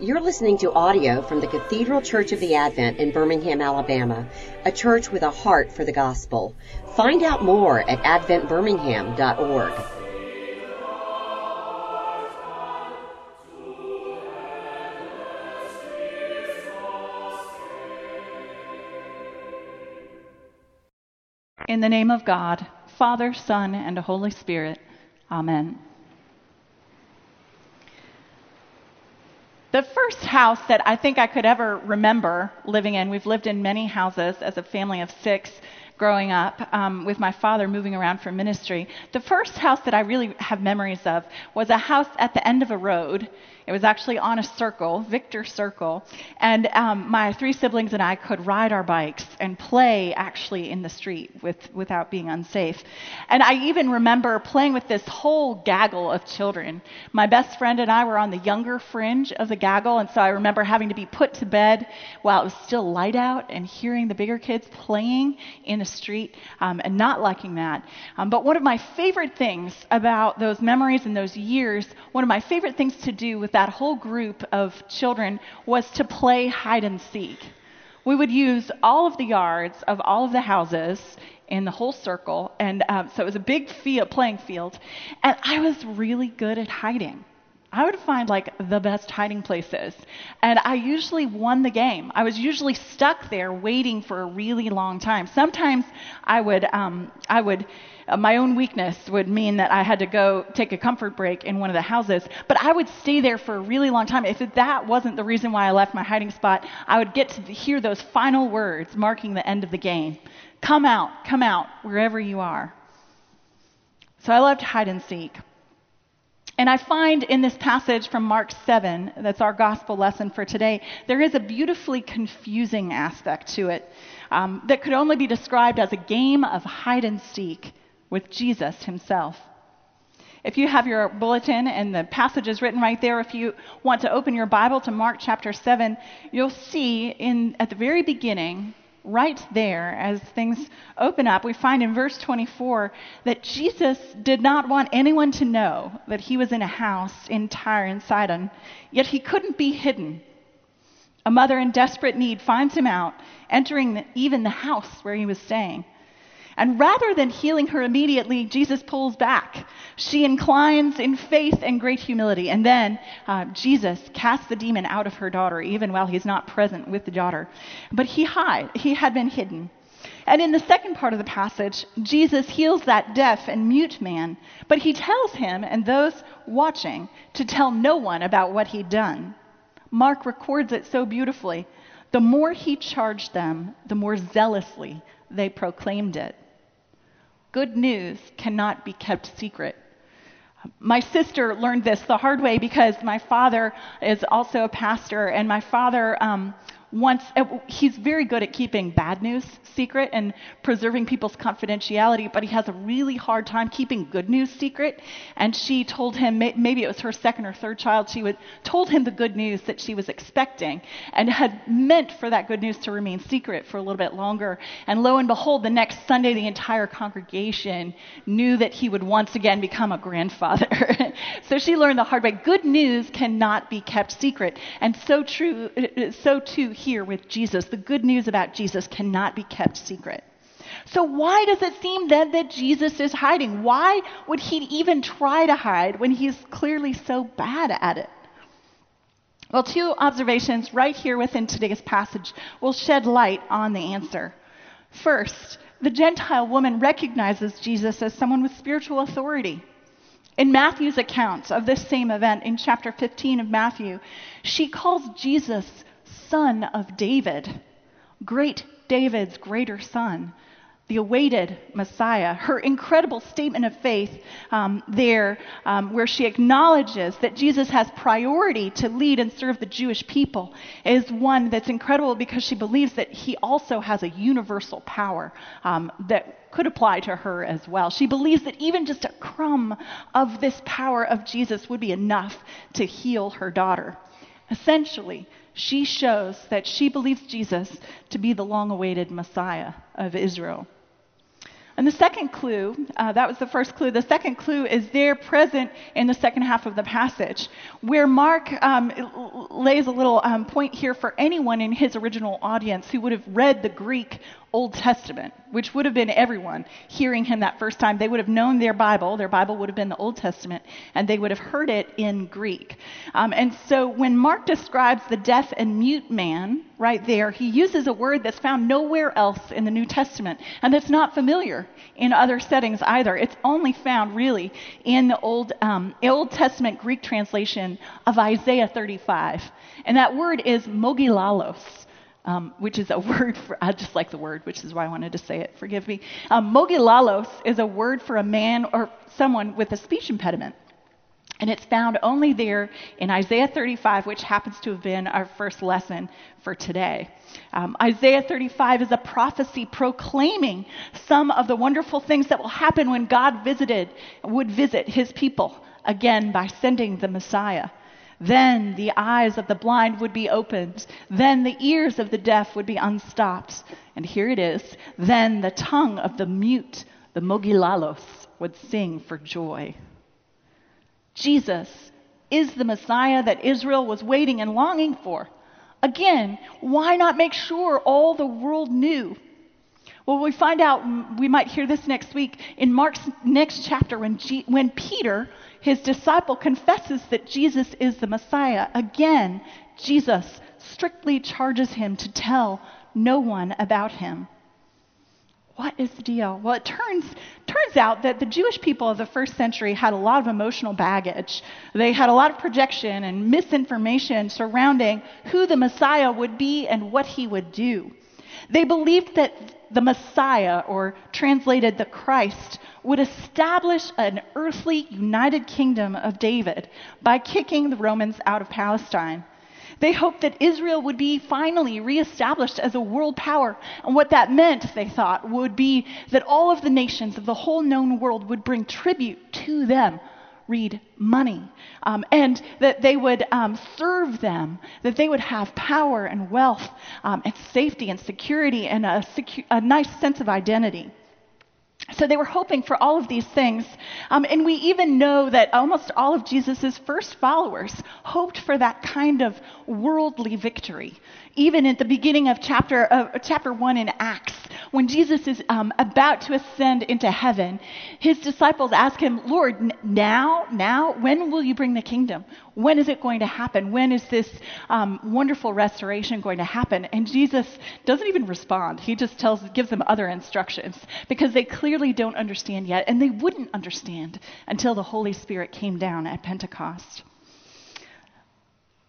You're listening to audio from the Cathedral Church of the Advent in Birmingham, Alabama, a church with a heart for the gospel. Find out more at adventbirmingham.org. In the name of God, Father, Son, and Holy Spirit. Amen. The first house that I think I could ever remember living in, we've lived in many houses as a family of six growing up um, with my father moving around for ministry. The first house that I really have memories of was a house at the end of a road it was actually on a circle, Victor Circle, and um, my three siblings and I could ride our bikes and play actually in the street with, without being unsafe. And I even remember playing with this whole gaggle of children. My best friend and I were on the younger fringe of the gaggle, and so I remember having to be put to bed while it was still light out and hearing the bigger kids playing in the street um, and not liking that. Um, but one of my favorite things about those memories and those years, one of my favorite things to do with that whole group of children was to play hide and seek. We would use all of the yards of all of the houses in the whole circle, and um, so it was a big field, playing field, and I was really good at hiding. I would find like the best hiding places. And I usually won the game. I was usually stuck there waiting for a really long time. Sometimes I would, um, I would, uh, my own weakness would mean that I had to go take a comfort break in one of the houses. But I would stay there for a really long time. If that wasn't the reason why I left my hiding spot, I would get to hear those final words marking the end of the game. Come out, come out, wherever you are. So I loved hide and seek. And I find in this passage from Mark 7, that's our gospel lesson for today, there is a beautifully confusing aspect to it um, that could only be described as a game of hide and seek with Jesus himself. If you have your bulletin and the passage is written right there, if you want to open your Bible to Mark chapter 7, you'll see in, at the very beginning right there, as things open up, we find in verse 24 that Jesus did not want anyone to know that he was in a house in Tyre and Sidon, yet he couldn't be hidden. A mother in desperate need finds him out, entering the, even the house where he was staying. And rather than healing her immediately, Jesus pulls back. She inclines in faith and great humility. And then uh, Jesus casts the demon out of her daughter, even while he's not present with the daughter. But he hide, he had been hidden. And in the second part of the passage, Jesus heals that deaf and mute man, but he tells him and those watching to tell no one about what he'd done. Mark records it so beautifully. The more he charged them, the more zealously they proclaimed it. Good news cannot be kept secret. My sister learned this the hard way because my father is also a pastor, and my father um, once uh, he's very good at keeping bad news secret and preserving people's confidentiality but he has a really hard time keeping good news secret. And she told him maybe it was her second or third child she would told him the good news that she was expecting and had meant for that good news to remain secret for a little bit longer. And lo and behold the next sunday the entire congregation knew that he would once again become a grandfather. So she learned the hard way. Good news cannot be kept secret. And so true so too here with Jesus. The good news about Jesus cannot be kept secret. So, why does it seem then that Jesus is hiding? Why would he even try to hide when he's clearly so bad at it? Well, two observations right here within today's passage will shed light on the answer. First, the Gentile woman recognizes Jesus as someone with spiritual authority. In Matthew's account of this same event in chapter 15 of Matthew, she calls Jesus son of David, great David's greater son, the awaited Messiah. Her incredible statement of faith um, there, um, where she acknowledges that Jesus has priority to lead and serve the Jewish people, is one that's incredible because she believes that he also has a universal power um, that could apply to her as well. She believes that even just a crumb of this power of Jesus would be enough to heal her daughter. Essentially, she shows that she believes Jesus to be the long awaited Messiah of Israel. And the second clue, uh, that was the first clue. The second clue is there present in the second half of the passage, where Mark um, lays a little um, point here for anyone in his original audience who would have read the Greek Old Testament, which would have been everyone hearing him that first time. They would have known their Bible. Their Bible would have been the Old Testament, and they would have heard it in Greek. Um, and so when Mark describes the deaf and mute man right there, he uses a word that's found nowhere else in the New Testament, and that's not familiar in other settings either. It's only found really in the Old, um, Old Testament Greek translation of Isaiah 35. And that word is mogilalos um, which is a word for, I just like the word, which is why I wanted to say it. Forgive me. Um, mogilalos is a word for a man or someone with a speech impediment. And it's found only there in Isaiah 35, which happens to have been our first lesson for today. Um, Isaiah 35 is a prophecy proclaiming some of the wonderful things that will happen when God visited, would visit his people again by sending the Messiah. Then the eyes of the blind would be opened. Then the ears of the deaf would be unstopped. And here it is. Then the tongue of the mute, the mogilalos, would sing for joy. Jesus is the Messiah that Israel was waiting and longing for. Again, why not make sure all the world knew? Well, we find out, we might hear this next week in Mark's next chapter when, G, when Peter his disciple confesses that Jesus is the Messiah. Again, Jesus strictly charges him to tell no one about him. What is the deal? Well, it turns, turns out that the Jewish people of the first century had a lot of emotional baggage. They had a lot of projection and misinformation surrounding who the Messiah would be and what he would do. They believed that the Messiah, or translated the Christ, would establish an earthly united kingdom of David by kicking the Romans out of Palestine. They hoped that Israel would be finally reestablished as a world power. And what that meant, they thought, would be that all of the nations of the whole known world would bring tribute to them read money, um, and that they would um, serve them, that they would have power and wealth um, and safety and security and a, secu- a nice sense of identity. So they were hoping for all of these things. Um, and we even know that almost all of Jesus' first followers hoped for that kind of worldly victory. Even at the beginning of chapter, uh, chapter 1 in Acts, when Jesus is um, about to ascend into heaven, his disciples ask him, Lord, now, now, when will you bring the kingdom? When is it going to happen? When is this um, wonderful restoration going to happen? And Jesus doesn't even respond. He just tells, gives them other instructions because they clearly don't understand yet, and they wouldn't understand until the Holy Spirit came down at Pentecost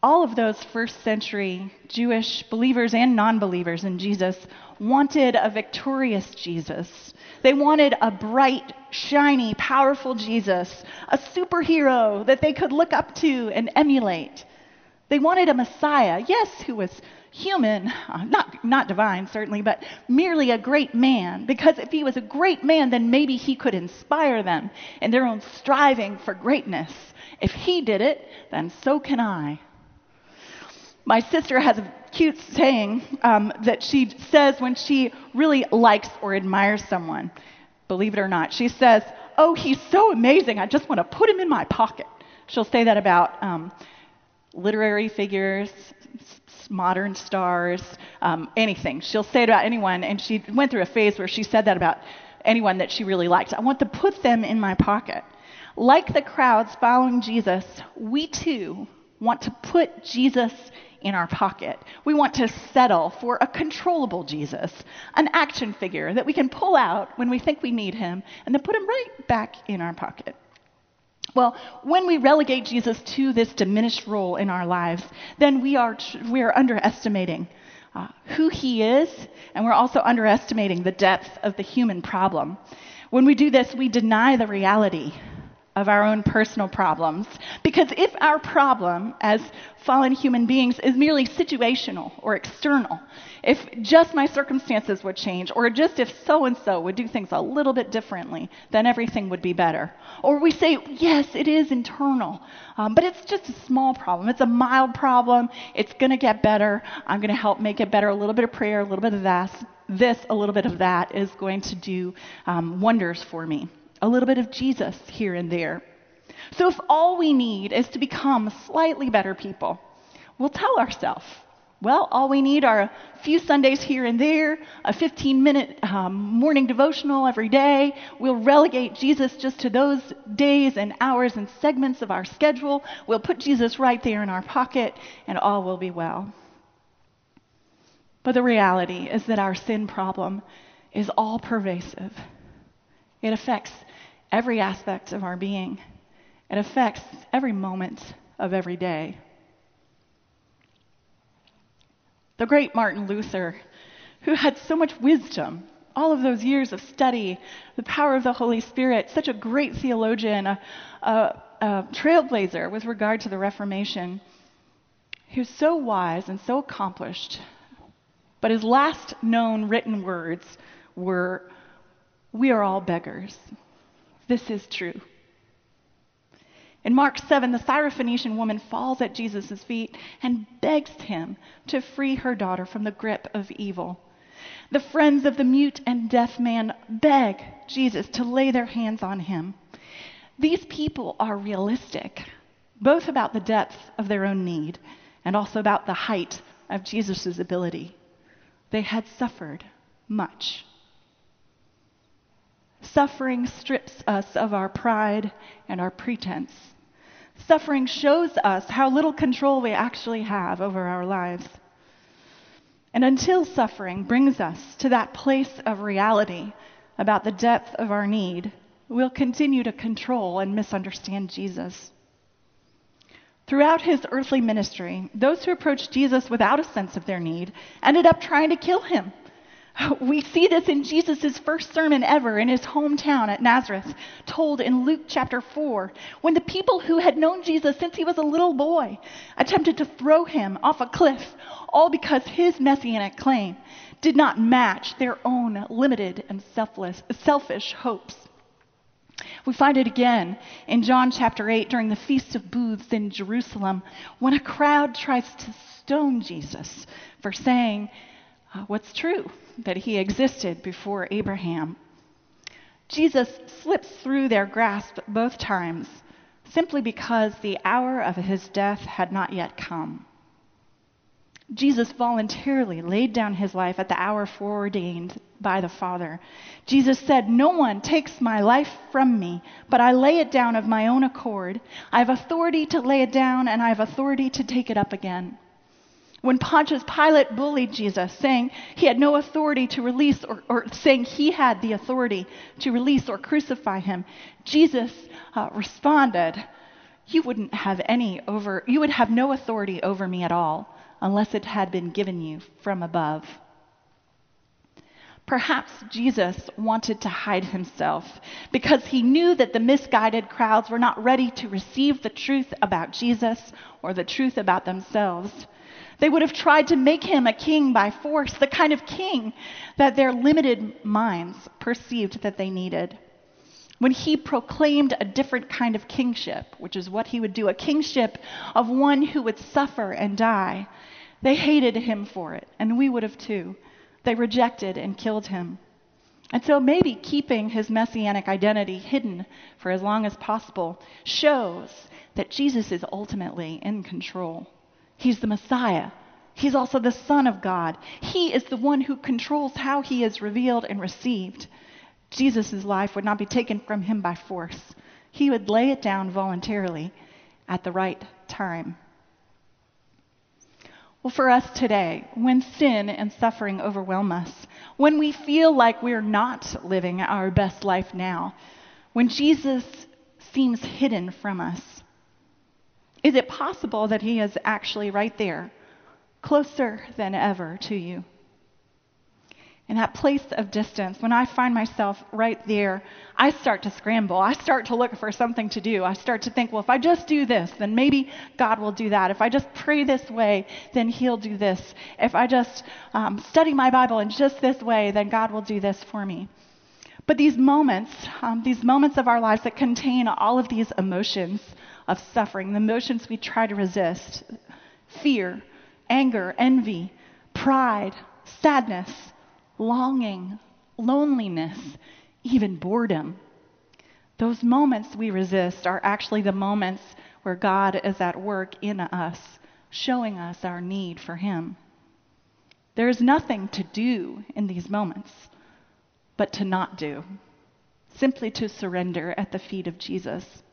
all of those first century Jewish believers and non believers in Jesus wanted a victorious Jesus. They wanted a bright, shiny, powerful Jesus, a superhero that they could look up to and emulate. They wanted a Messiah, yes, who was human, uh, not, not divine certainly, but merely a great man. Because if he was a great man, then maybe he could inspire them in their own striving for greatness. If he did it, then so can I. My sister has a cute saying um, that she says when she really likes or admires someone. Believe it or not, she says, Oh, he's so amazing. I just want to put him in my pocket. She'll say that about um, literary figures, modern stars, um, anything. She'll say it about anyone, and she went through a phase where she said that about anyone that she really liked. I want to put them in my pocket. Like the crowds following Jesus, we too want to put Jesus in our pocket. We want to settle for a controllable Jesus, an action figure that we can pull out when we think we need him and then put him right back in our pocket. Well, when we relegate Jesus to this diminished role in our lives, then we are, we are underestimating uh, who he is, and we're also underestimating the depth of the human problem. When we do this, we deny the reality of our own personal problems. Because if our problem as fallen human beings is merely situational or external, if just my circumstances would change, or just if so and so would do things a little bit differently, then everything would be better. Or we say, yes, it is internal, um, but it's just a small problem. It's a mild problem. It's going to get better. I'm going to help make it better. A little bit of prayer, a little bit of that, this, a little bit of that, is going to do um, wonders for me. A little bit of Jesus here and there. So if all we need is to become slightly better people, we'll tell ourselves, well, all we need are a few Sundays here and there, a 15 minute um, morning devotional every day. We'll relegate Jesus just to those days and hours and segments of our schedule. We'll put Jesus right there in our pocket, and all will be well. But the reality is that our sin problem is all pervasive. It affects every aspect of our being, it affects every moment of every day. The great Martin Luther, who had so much wisdom, all of those years of study, the power of the Holy Spirit, such a great theologian, a, a, a trailblazer with regard to the Reformation. who's so wise and so accomplished but his last known written words were, We are all beggars. This is true. In Mark 7, the Syrophoenician woman falls at Jesus' feet and begs him to free her daughter from the grip of evil. The friends of the mute and deaf man beg Jesus to lay their hands on him. These people are realistic, both about the depth of their own need and also about the height of Jesus' ability. They had suffered much. Suffering strips us of our pride and our pretense. Suffering shows us how little control we actually have over our lives. And until suffering brings us to that place of reality about the depth of our need, we'll continue to control and misunderstand Jesus. Throughout his earthly ministry, those who approached Jesus without a sense of their need ended up trying to kill him. We see this in Jesus' first sermon ever in his hometown at Nazareth, told in Luke chapter 4, when the people who had known Jesus since he was a little boy attempted to throw him off a cliff, all because his messianic claim did not match their own limited and selfless, selfish hopes. We find it again in John chapter 8 during the Feast of Booths in Jerusalem when a crowd tries to stone Jesus for saying uh, what's true, that he existed before Abraham. Jesus slips through their grasp both times simply because the hour of his death had not yet come. Jesus voluntarily laid down his life at the hour foreordained by the Father. Jesus said, No one takes my life from me, but I lay it down of my own accord. I have authority to lay it down, and I have authority to take it up again. When Pontius Pilate bullied Jesus, saying he had no authority to release, or, or saying he had the authority to release or crucify him, Jesus uh, responded, You wouldn't have any over, you would have no authority over me at all unless it had been given you from above. Perhaps Jesus wanted to hide himself because he knew that the misguided crowds were not ready to receive the truth about Jesus or the truth about themselves. They would have tried to make him a king by force, the kind of king that their limited minds perceived that they needed. When he proclaimed a different kind of kingship, which is what he would do, a kingship of one who would suffer and die, they hated him for it, and we would have too. They rejected and killed him. And so maybe keeping his messianic identity hidden for as long as possible shows that Jesus is ultimately in control. He's the Messiah. He's also the Son of God. He is the one who controls how he is revealed and received. Jesus' life would not be taken from him by force. He would lay it down voluntarily at the right time. Well, for us today, when sin and suffering overwhelm us, when we feel like we're not living our best life now, when Jesus seems hidden from us, is it possible that he is actually right there, closer than ever to you? in that place of distance, when I find myself right there, I start to scramble. I start to look for something to do. I start to think, well, if I just do this, then maybe God will do that. If I just pray this way, then He'll do this. If I just um, study my Bible in just this way, then God will do this for me. But these moments, um, these moments of our lives that contain all of these emotions of suffering, the emotions we try to resist fear, anger, envy, pride, sadness, longing, loneliness, even boredom. Those moments we resist are actually the moments where God is at work in us, showing us our need for Him. There is nothing to do in these moments but to not do, simply to surrender at the feet of Jesus.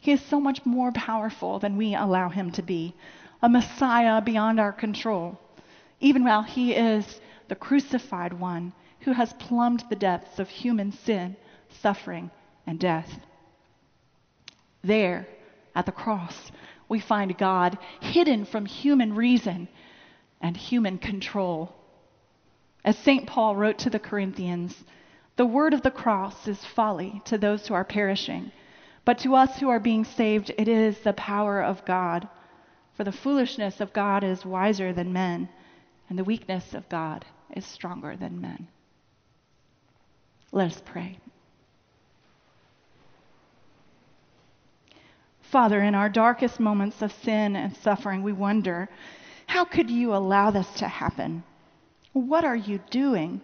He is so much more powerful than we allow him to be, a Messiah beyond our control, even while he is the crucified one who has plumbed the depths of human sin, suffering, and death. There, at the cross, we find God hidden from human reason and human control. As St. Paul wrote to the Corinthians, the word of the cross is folly to those who are perishing, but to us who are being saved, it is the power of God. For the foolishness of God is wiser than men, and the weakness of God is stronger than men. Let us pray. Father, in our darkest moments of sin and suffering, we wonder how could you allow this to happen? What are you doing?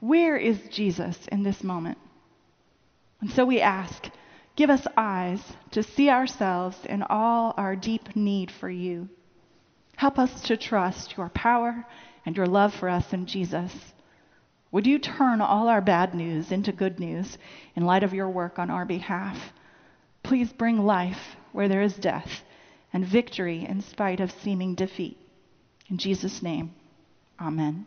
Where is Jesus in this moment? And so we ask, give us eyes to see ourselves in all our deep need for you. Help us to trust your power and your love for us in Jesus. Would you turn all our bad news into good news in light of your work on our behalf? Please bring life where there is death and victory in spite of seeming defeat. In Jesus' name, amen.